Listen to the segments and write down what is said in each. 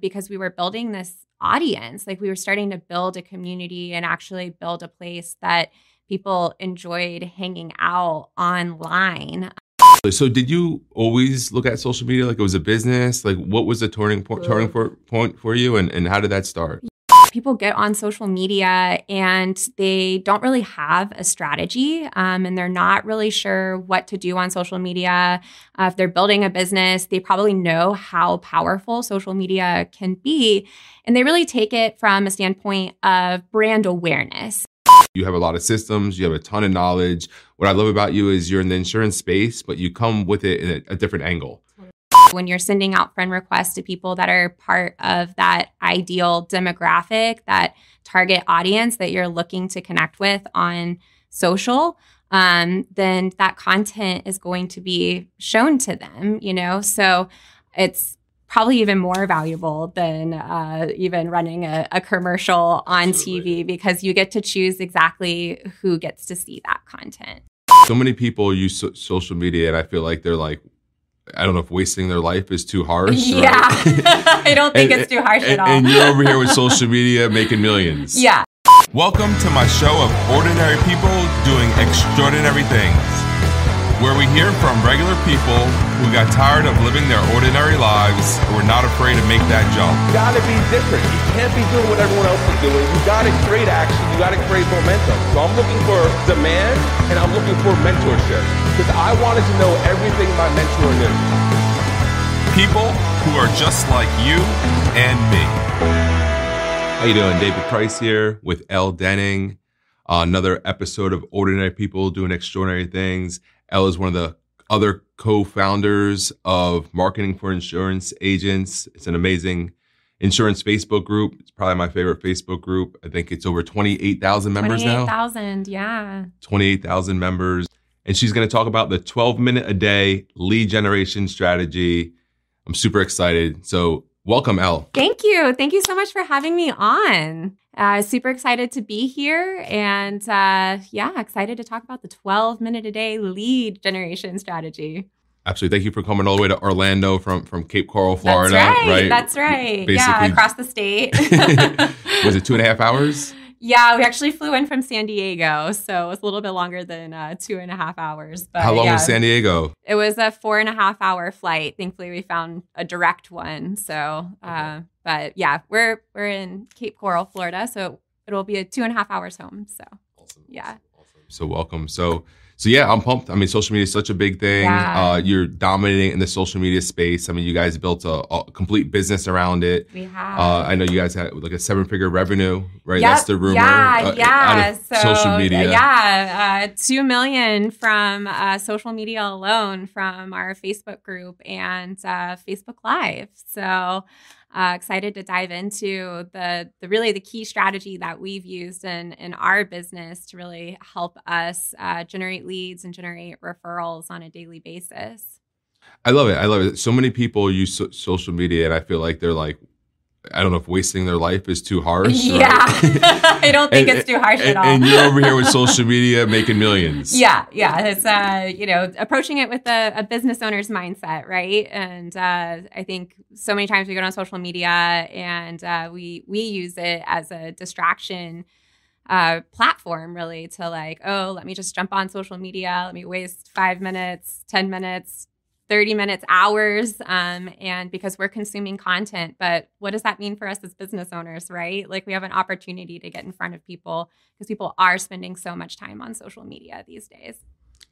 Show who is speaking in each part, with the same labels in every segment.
Speaker 1: because we were building this audience. Like we were starting to build a community and actually build a place that people enjoyed hanging out online.
Speaker 2: So did you always look at social media like it was a business? Like what was the turning point turning point for you and, and how did that start?
Speaker 1: People get on social media and they don't really have a strategy um, and they're not really sure what to do on social media. Uh, if they're building a business, they probably know how powerful social media can be. And they really take it from a standpoint of brand awareness.
Speaker 2: You have a lot of systems, you have a ton of knowledge. What I love about you is you're in the insurance space, but you come with it in a, a different angle
Speaker 1: when you're sending out friend requests to people that are part of that ideal demographic, that target audience that you're looking to connect with on social, um, then that content is going to be shown to them, you know? So it's probably even more valuable than uh, even running a, a commercial on Absolutely. TV because you get to choose exactly who gets to see that content.
Speaker 2: So many people use so- social media, and I feel like they're like, I don't know if wasting their life is too harsh.
Speaker 1: Yeah. I don't think and, it's too harsh
Speaker 2: and,
Speaker 1: at all.
Speaker 2: And you're over here with social media making millions.
Speaker 1: Yeah.
Speaker 2: Welcome to my show of ordinary people doing extraordinary things where we hear from regular people who got tired of living their ordinary lives and were not afraid to make that jump.
Speaker 3: You gotta be different. You can't be doing what everyone else is doing. You gotta create action. You gotta create momentum. So I'm looking for demand and I'm looking for mentorship because I wanted to know everything my mentor knew.
Speaker 2: People who are just like you and me. How you doing? David Price here with Elle Denning. Uh, another episode of Ordinary People Doing Extraordinary Things. Elle is one of the other co-founders of Marketing for Insurance Agents. It's an amazing insurance Facebook group. It's probably my favorite Facebook group. I think it's over 28,000 members 28,
Speaker 1: now. 28,000, yeah.
Speaker 2: 28,000 members. And she's going to talk about the 12 minute a day lead generation strategy. I'm super excited. So, welcome, Elle.
Speaker 1: Thank you. Thank you so much for having me on. Uh, super excited to be here and uh, yeah, excited to talk about the 12 minute a day lead generation strategy.
Speaker 2: Absolutely. Thank you for coming all the way to Orlando from, from Cape Coral, Florida.
Speaker 1: That's right. right? That's right. Basically, yeah, across the state.
Speaker 2: was it two and a half hours?
Speaker 1: Yeah, we actually flew in from San Diego, so it was a little bit longer than uh, two and a half hours.
Speaker 2: But How long
Speaker 1: yeah,
Speaker 2: was San Diego?
Speaker 1: It was a four and a half hour flight. Thankfully, we found a direct one. So, uh, okay. but yeah, we're we're in Cape Coral, Florida, so it'll be a two and a half hours home. So, awesome. yeah.
Speaker 2: Awesome. So welcome. So so yeah, I'm pumped. I mean, social media is such a big thing. Yeah. Uh, you're dominating in the social media space. I mean, you guys built a, a complete business around it.
Speaker 1: We have.
Speaker 2: Uh, I know you guys had like a seven figure revenue, right? Yep. That's the rumor.
Speaker 1: Yeah, uh, yeah.
Speaker 2: so, social media.
Speaker 1: Yeah, uh, two million from uh, social media alone from our Facebook group and uh, Facebook Live. So uh, excited to dive into the the really the key strategy that we've used in in our business to really help us uh, generate leads and generate referrals on a daily basis.
Speaker 2: I love it. I love it. So many people use so- social media, and I feel like they're like, I don't know if wasting their life is too harsh.
Speaker 1: Yeah, right? I don't think and, it's too harsh
Speaker 2: and,
Speaker 1: at all.
Speaker 2: And you're over here with social media making millions.
Speaker 1: Yeah, yeah. It's uh, you know, approaching it with a, a business owner's mindset, right? And uh, I think so many times we go on social media and uh, we we use it as a distraction uh, platform, really, to like, oh, let me just jump on social media. Let me waste five minutes, ten minutes 30 minutes, hours, um, and because we're consuming content. But what does that mean for us as business owners, right? Like we have an opportunity to get in front of people because people are spending so much time on social media these days.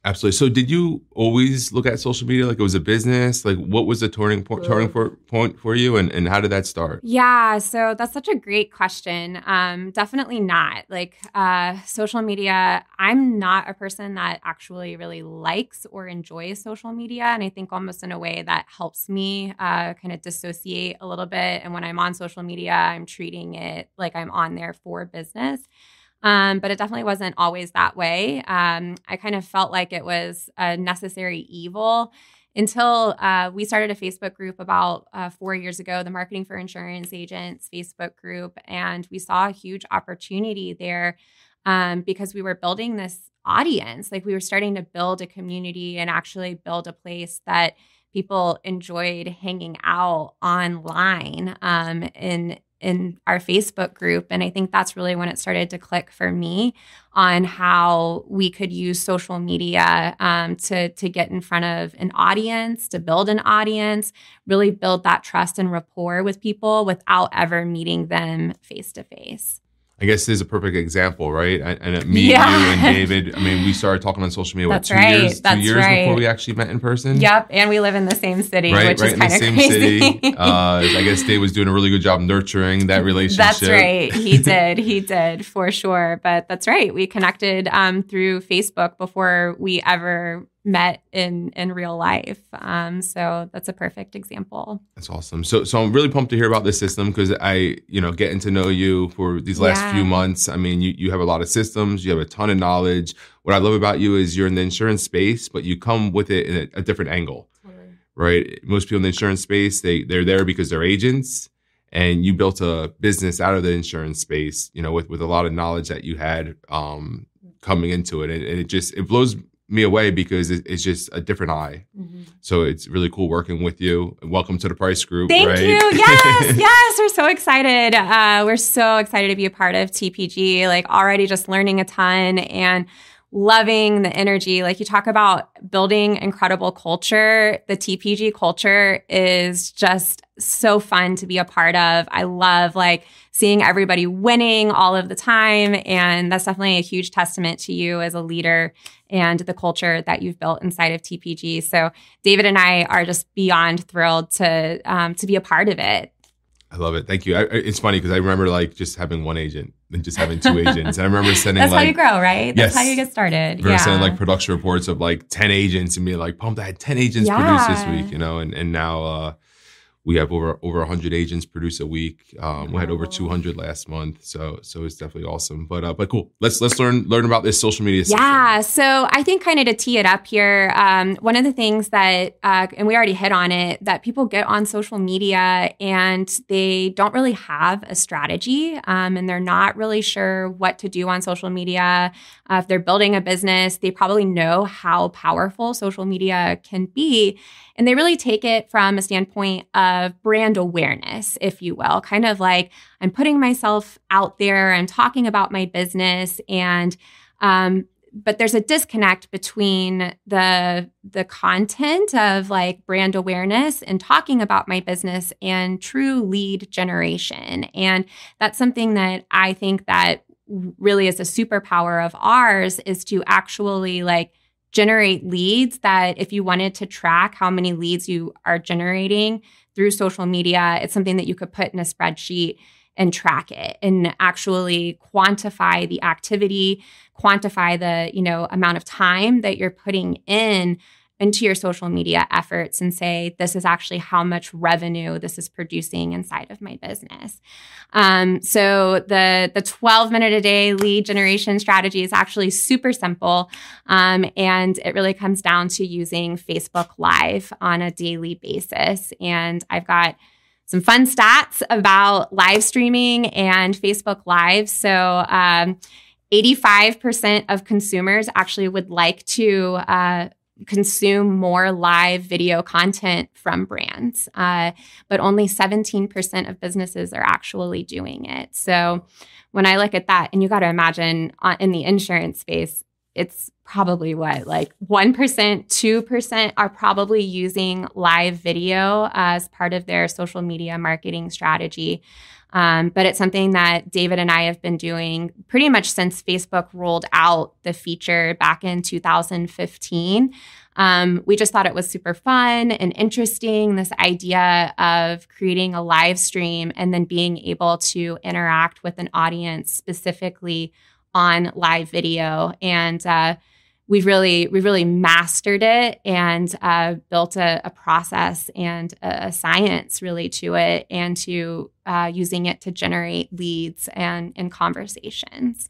Speaker 2: Absolutely. So, did you always look at social media like it was a business? Like, what was the turning point, turning for, point for you, and, and how did that start?
Speaker 1: Yeah, so that's such a great question. Um, definitely not. Like, uh, social media. I'm not a person that actually really likes or enjoys social media, and I think almost in a way that helps me uh, kind of dissociate a little bit. And when I'm on social media, I'm treating it like I'm on there for business. Um, but it definitely wasn't always that way. Um, I kind of felt like it was a necessary evil until uh, we started a Facebook group about uh, four years ago, the Marketing for Insurance Agents Facebook group. And we saw a huge opportunity there um, because we were building this audience. Like we were starting to build a community and actually build a place that people enjoyed hanging out online um, in in our Facebook group. And I think that's really when it started to click for me on how we could use social media um, to, to get in front of an audience, to build an audience, really build that trust and rapport with people without ever meeting them face to face.
Speaker 2: I guess this is a perfect example, right? And, and me, yeah. you, and David. I mean, we started talking on social media.
Speaker 1: That's
Speaker 2: what, two
Speaker 1: right.
Speaker 2: years,
Speaker 1: That's
Speaker 2: two years
Speaker 1: right.
Speaker 2: before we actually met in person.
Speaker 1: Yep, and we live in the same city,
Speaker 2: right,
Speaker 1: which
Speaker 2: right
Speaker 1: is kind of the
Speaker 2: same
Speaker 1: crazy.
Speaker 2: city. Uh, I guess Dave was doing a really good job nurturing that relationship.
Speaker 1: That's right. He did. He did for sure. But that's right. We connected um, through Facebook before we ever met in in real life. Um, so that's a perfect example.
Speaker 2: That's awesome. So so I'm really pumped to hear about this system because I you know getting to know you for these last
Speaker 1: Yeah.
Speaker 2: few months. I mean you you have a lot of systems. You have a ton of knowledge. What I love about you is you're in the insurance space, but you come with it in a, a different angle. Right. Most people in the insurance space they they're there because they're agents. And you built a business out of the insurance space, you know, with, with a lot of knowledge that you had um, coming into it, and, and it just it blows me away because it's just a different eye. So it's really cool working with you. Welcome to the Price Group.
Speaker 1: Thank
Speaker 2: right?
Speaker 1: you. Yes, yes. We're so excited. Uh, we're so excited to be a part of TPG. Like already just learning a ton and loving the energy. Like you talk about building incredible culture. The TPG culture is just so fun to be a part of. I love like seeing everybody winning all of the time. And that's definitely a huge testament to you as a leader and the culture that you've built inside of TPG. So David and I are just beyond thrilled to um, to be a part of it.
Speaker 2: I love it. Thank you. I, it's funny because I remember like just having one agent and just having two agents. And I remember sending
Speaker 1: That's how
Speaker 2: like
Speaker 1: you grow, right? That's
Speaker 2: Yes.
Speaker 1: how you get started. Yeah.
Speaker 2: sending like production reports of like 10 agents and being like, pumped, I had 10 agents produced this week, you know, and, and now uh, we have over over 100 agents produce a week. Um, we had over 200 last month. So so it's definitely awesome. But uh, but cool. Let's let's learn learn about this social media system.
Speaker 1: Yeah. So I think kind of to tee it up here, um, one of the things that, uh, and we already hit on it, that people get on social media and they don't really have a strategy um, and they're not really sure what to do on social media. Uh, if they're building a business, they probably know how powerful social media can be. And they really take it from a standpoint of brand awareness, if you will, kind of like I'm putting myself out there, I'm talking about my business and um, but there's a disconnect between the the content of like brand awareness and talking about my business and true lead generation. And that's something that i think that really is a superpower of ours is to actually like generate leads that if you wanted to track how many leads you are generating through social media it's something that you could put in a spreadsheet and track it and actually quantify the activity quantify the you know amount of time that you're putting in into your social media efforts and say this is actually how much revenue this is producing inside of my business um, so the the 12 minute a day lead generation strategy is actually super simple um, and it really comes down to using facebook live on a daily basis and i've got some fun stats about live streaming and Facebook Live. So, um, 85% of consumers actually would like to uh, consume more live video content from brands, uh, but only 17% of businesses are actually doing it. So, when I look at that, and you got to imagine uh, in the insurance space, it's probably what like 1% 2% are probably using live video as part of their social media marketing strategy. Um, but it's something that david and i have been doing pretty much since facebook rolled out the feature back in 2015 um, we just thought it was super fun and interesting this idea of creating a live stream and then being able to interact with an audience specifically on live video. And uh, we've really we've really mastered it and uh, built a, a process and a, a science really to it and to uh, using it to generate leads and and conversations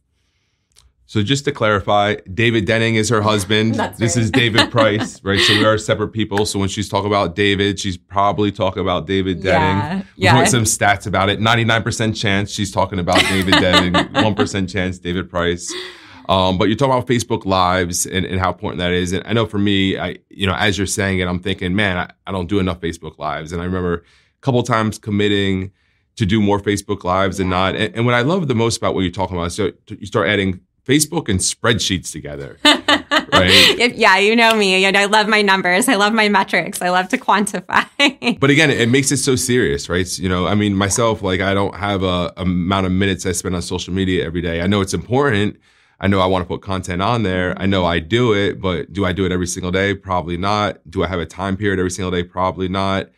Speaker 2: So just to clarify, David Denning is her husband. This
Speaker 1: right.
Speaker 2: is David Price, right? So we are separate people. So when she's talking about David, she's probably talking about David Denning. We
Speaker 1: yeah.
Speaker 2: put some stats about it. 99% chance she's talking about David Denning. 1% chance David Price. Um, but you're talking about Facebook Lives and, and, how important that is. And I know for me, I you know, as you're saying it, I'm thinking, man, I, I don't do enough Facebook Lives. And I remember a couple times committing to do more Facebook Lives yeah. and not. And, and, what I love the most about what you're talking about is so you start adding Facebook and spreadsheets together. right?
Speaker 1: yeah, you know me. I love my numbers. I love my metrics. I love to quantify.
Speaker 2: but again, it makes it so serious, right? You know, I mean, myself, like I don't have a, amount of minutes I spend on social media every day. I know it's important. I know I want to put content on there. I know I do it, but do I do it every single day? Probably not. Do I have a time period every single day? Probably not.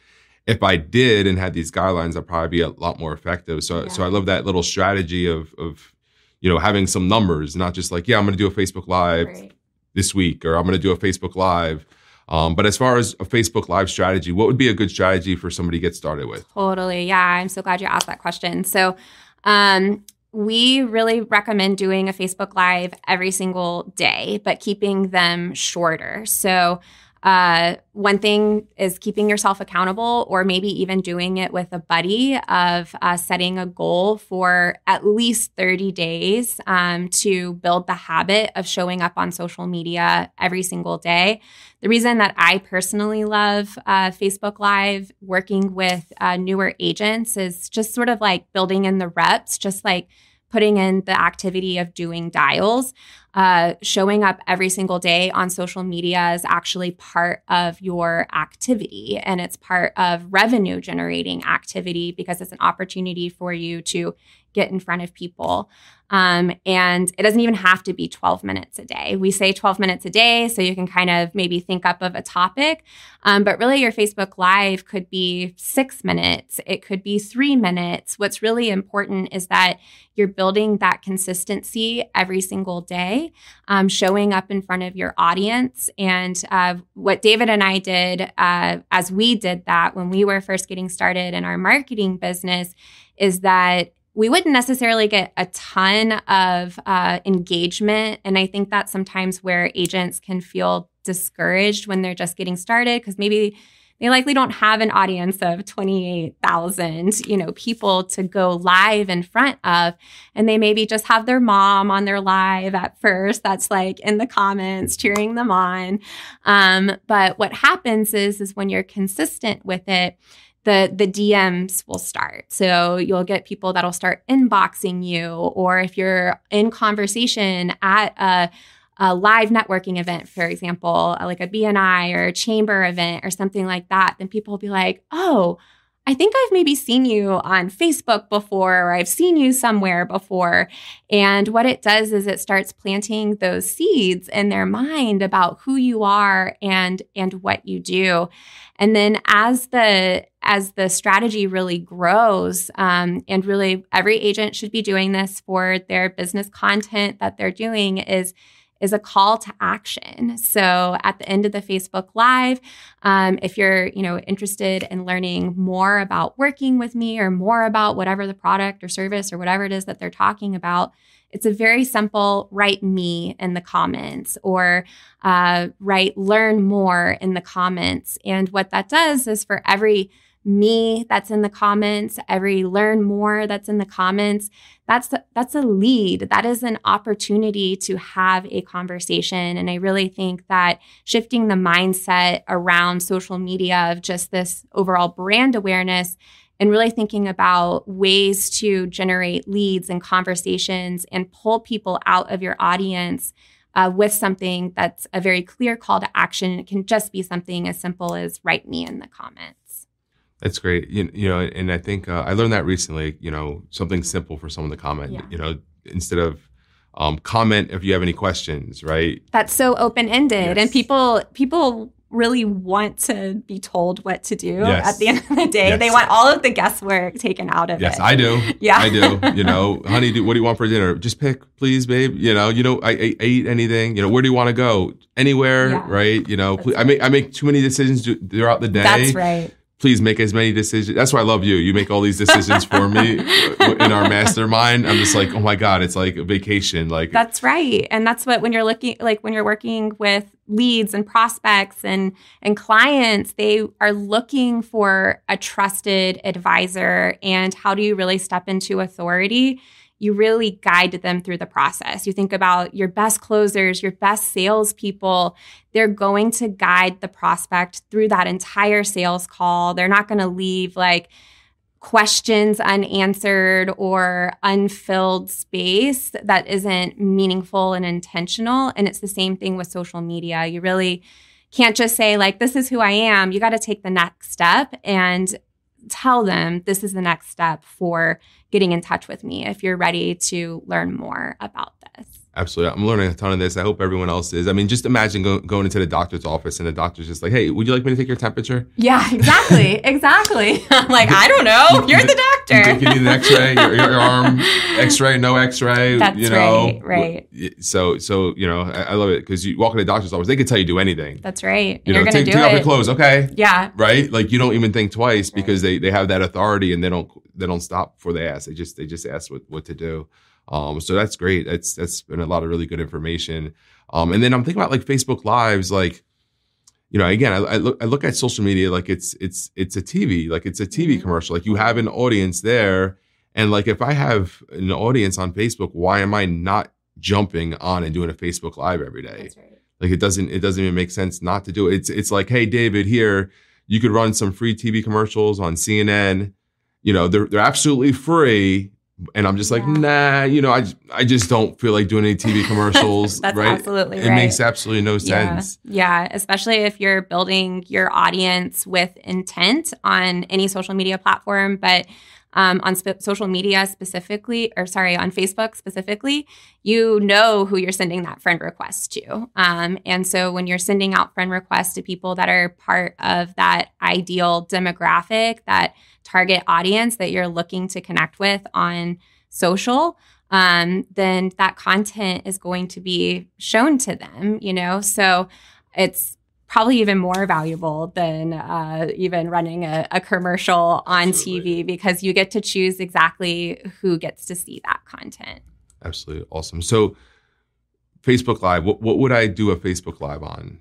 Speaker 2: If I did and had these guidelines, I'd probably be a lot more effective. So, yeah. so I love that little strategy of, of, you know, having some numbers, not just like, yeah, I'm going to do a Facebook Live right this week, or I'm going to do a Facebook Live. Um, but as far as a Facebook Live strategy, what would be a good strategy for somebody to get started with?
Speaker 1: Totally. Yeah, I'm so glad you asked that question. So, um, we really recommend doing a Facebook Live every single day, but keeping them shorter. So, uh, one thing is keeping yourself accountable, or maybe even doing it with a buddy of uh, setting a goal for at least 30 days um, to build the habit of showing up on social media every single day. The reason that I personally love uh, Facebook Live working with uh, newer agents is just sort of like building in the reps, just like putting in the activity of doing dials. Uh, showing up every single day on social media is actually part of your activity and it's part of revenue generating activity because it's an opportunity for you to get in front of people. Um, and it doesn't even have to be 12 minutes a day. We say 12 minutes a day so you can kind of maybe think up of a topic. Um, but really, your Facebook Live could be six minutes, it could be three minutes. What's really important is that you're building that consistency every single day, um, showing up in front of your audience. And uh, what David and I did uh, as we did that when we were first getting started in our marketing business is that we wouldn't necessarily get a ton of uh, engagement. And I think that's sometimes where agents can feel discouraged when they're just getting started because maybe they likely don't have an audience of 28,000, you know, people to go live in front of. And they maybe just have their mom on their live at first. That's like in the comments, cheering them on. Um, but what happens is, is when you're consistent with it, the the DMs will start. So you'll get people that'll start inboxing you, or if you're in conversation at a, a live networking event, for example, uh, like a BNI or a chamber event or something like that, then people will be like, "Oh." I think I've maybe seen you on Facebook before, or I've seen you somewhere before. And what it does is it starts planting those seeds in their mind about who you are and and what you do. And then as the as the strategy really grows, um, and really every agent should be doing this for their business content that they're doing is is a call to action. So at the end of the Facebook Live, um, if you're you know interested in learning more about working with me or more about whatever the product or service or whatever it is that they're talking about, it's a very simple write me in the comments or uh, write learn more in the comments. And what that does is for every me that's in the comments, every learn more that's in the comments, that's that's a lead. That is an opportunity to have a conversation and I really think that shifting the mindset around social media of just this overall brand awareness and really thinking about ways to generate leads and conversations and pull people out of your audience uh, with something that's a very clear call to action. It can just be something as simple as write me in the comments.
Speaker 2: That's great. You, you know, and I think uh, I learned that recently. You know, something simple for someone to comment. Yeah. You know, instead of um, comment if you have any questions, right?
Speaker 1: That's so open ended, yes. and people people really want to be told what to do yes. at the end of the day. Yes. They want all of the guesswork taken out of
Speaker 2: yes,
Speaker 1: it.
Speaker 2: Yes, I do. Yeah, I do. You know, honey, do, what do you want for dinner? Just pick, please, babe. You know, you know, I, I, I eat anything. You know, where do you want to go? Anywhere, yeah. right? You know, please. I make I make too many decisions throughout the day.
Speaker 1: That's right
Speaker 2: please make as many decisions. That's why I love you. You make all these decisions for me in our mastermind. I'm just like, oh my God, it's like a vacation. Like
Speaker 1: That's right. And that's what when you're looking like when you're working with leads and prospects and and clients, they are looking for a trusted advisor. And how do you really step into authority? You really guide them through the process. You think about your best closers, your best salespeople. They're going to guide the prospect through that entire sales call. They're not going to leave like questions unanswered or unfilled space that isn't meaningful and intentional. And it's the same thing with social media. You really can't just say, like, this is who I am. You got to take the next step and tell them this is the next step for getting in touch with me if you're ready to learn more about.
Speaker 2: Absolutely. I'm learning a ton of this. I hope everyone else is. I mean, just imagine go, going into the doctor's office and the doctor's just like, hey, would you like me to take your temperature?
Speaker 1: Yeah, exactly. exactly. I'm like, I don't know. You're the doctor.
Speaker 2: You need an x ray, your, your, arm, x ray, no x ray.
Speaker 1: That's
Speaker 2: you know,
Speaker 1: right, right.
Speaker 2: So, so you know, I, I love it because you walk in the doctor's office, they could tell you do anything.
Speaker 1: That's right.
Speaker 2: You
Speaker 1: are
Speaker 2: know,
Speaker 1: take,
Speaker 2: take off your clothes. Okay.
Speaker 1: Yeah.
Speaker 2: Right. Like you don't even think twice because they, they have that authority and they don't, they don't stop before they ask. They just, they just ask what, what to do. Um, so that's great. That's that's been a lot of really good information. Um, and then I'm thinking about like Facebook Lives, like you know, again, I, I, look I look at social media like it's it's it's a TV, like it's a TV mm-hmm. commercial. Like you have an audience there, and like if I have an audience on Facebook, why am I not jumping on and doing a Facebook Live every day? Right. Like it doesn't it doesn't even make sense not to do it. It's it's like, hey, David, here you could run some free TV commercials on CNN. You know, they're they're absolutely free and I'm just like, yeah. nah, you know, I, I just don't feel like doing any TV commercials.
Speaker 1: That's
Speaker 2: right?
Speaker 1: absolutely
Speaker 2: it
Speaker 1: right.
Speaker 2: makes absolutely no sense.
Speaker 1: Yeah. yeah, especially if you're building your audience with intent on any social media platform, but um, on sp- social media specifically, or sorry, on Facebook specifically, you know who you're sending that friend request to. Um, and so when you're sending out friend requests to people that are part of that ideal demographic, that target audience that you're looking to connect with on social, um, then that content is going to be shown to them, you know? So it's probably even more valuable than uh, even running a, a commercial on Absolutely. TV because you get to choose exactly who gets to see that content.
Speaker 2: Absolutely. Awesome. So, Facebook Live, what, what would I do a Facebook Live on?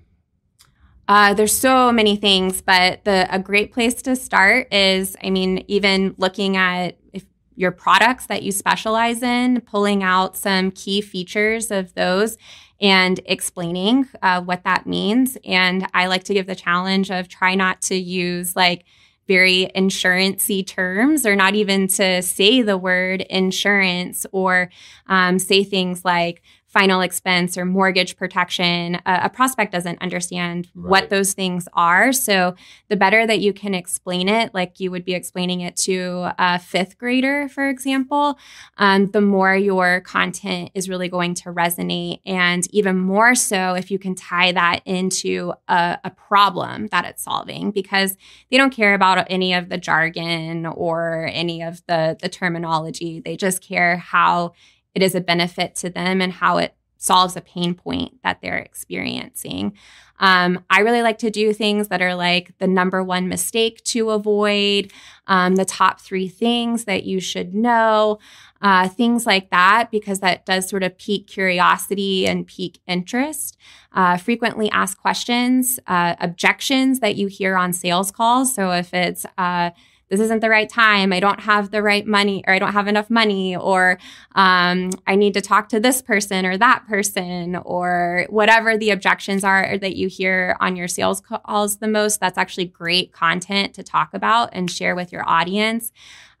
Speaker 1: Uh, there's so many things, but the a great place to start is, I mean, even looking at if your products that you specialize in, pulling out some key features of those and explaining uh, what that means. And I like to give the challenge of try not to use like very insurancey terms or not even to say the word insurance or um, say things like final expense or mortgage protection, a, a prospect doesn't understand right. what those things are. So the better that you can explain it, like you would be explaining it to a fifth grader, for example, um, the more your content is really going to resonate. And even more so if you can tie that into a, a problem that it's solving, because they don't care about any of the jargon or any of the, the terminology. They just care how it is a benefit to them and how it solves a pain point that they're experiencing. Um, I really like to do things that are like the number one mistake to avoid, um, the top three things that you should know, uh, things like that, because that does sort of pique curiosity and pique interest. Uh, frequently asked questions, uh, objections that you hear on sales calls. So if it's, uh, this isn't the right time. I don't have the right money or I don't have enough money or um, I need to talk to this person or that person or whatever the objections are that you hear on your sales calls the most. That's actually great content to talk about and share with your audience.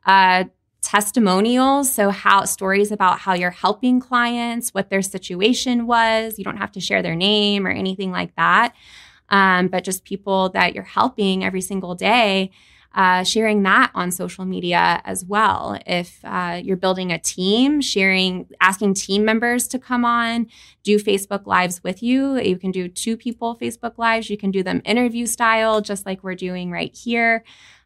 Speaker 1: Uh, testimonials so how stories about how you're helping clients what their situation was you don't have to share their name or anything like that um, but just people that you're helping every single day uh, sharing that on social media as well. If uh, you're building a team, sharing, asking team members to come on, do Facebook Lives with you. You can do two people Facebook Lives. You can do them interview style, just like we're doing right here.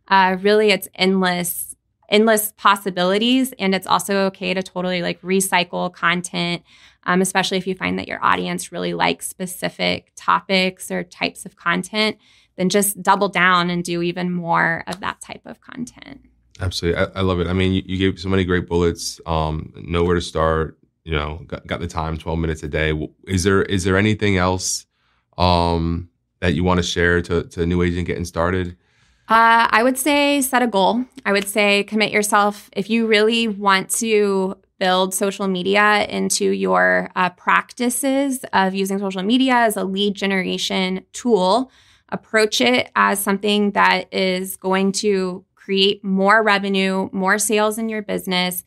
Speaker 1: Uh, really, it's endless, endless possibilities, and it's also okay to totally like recycle content. Um, especially if you find that your audience really likes specific topics or types of content then just double down and do even more of that type of content.
Speaker 2: Absolutely. I, I love it. I mean, you, you, gave so many great bullets, um, know where to start, you know, got, got, the time, 12 minutes a day. Is there, is there anything else, um, that you want to share to, to a new agent getting started?
Speaker 1: Uh, I would say set a goal. I would say commit yourself. If you really want to build social media into your uh, practices of using social media as a lead generation tool. Approach it as something that is going to create more revenue, more sales in your business.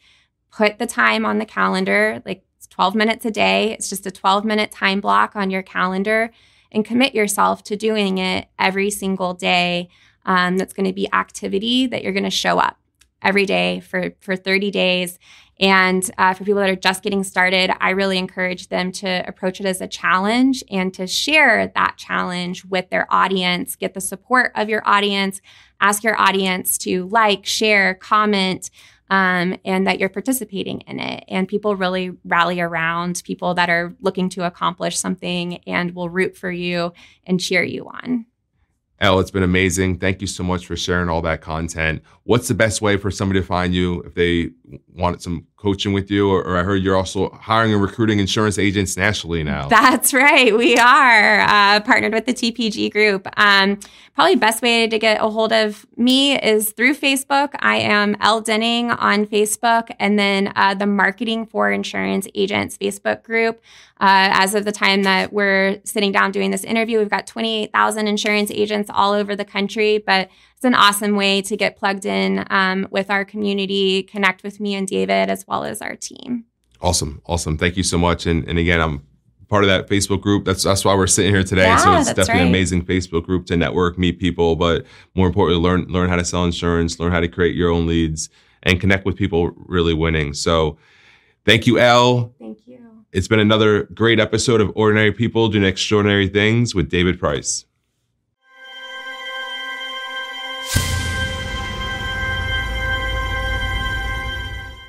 Speaker 1: Put the time on the calendar, like 12 minutes a day. It's just a 12 minute time block on your calendar and commit yourself to doing it every single day. Um, that's going to be activity that you're going to show up every day for, for 30 days. And uh, for people that are just getting started, I really encourage them to approach it as a challenge and to share that challenge with their audience, get the support of your audience, ask your audience to like, share, comment. Um, and that you're participating in it. And people really rally around people that are looking to accomplish something and will root for you and cheer you on.
Speaker 2: Elle, it's been amazing. Thank you so much for sharing all that content. What's the best way for somebody to find you if they wanted some coaching with you? Or, or I heard you're also hiring and recruiting insurance agents nationally now.
Speaker 1: That's right. We are uh, partnered with the TPG Group. Um, probably best way to get a hold of me is through Facebook. I am Elle Denning on Facebook, and then uh, the Marketing for Insurance Agents Facebook group. Uh, as of the time that we're sitting down doing this interview, we've got 28,000 insurance agents all over the country, but it's an awesome way to get plugged in um, with our community, connect with me and David, as well as our team.
Speaker 2: Awesome. Awesome. Thank you so much. And, and again, I'm part of that Facebook group. That's that's why we're sitting here today.
Speaker 1: Yeah,
Speaker 2: so it's definitely
Speaker 1: right.
Speaker 2: an amazing Facebook group to network, meet people, but more importantly, learn learn how to sell insurance, learn how to create your own leads, and connect with people really winning. So thank you, Elle.
Speaker 1: Thank you.
Speaker 2: It's been another great episode of Ordinary People Doing Extraordinary Things with David Price.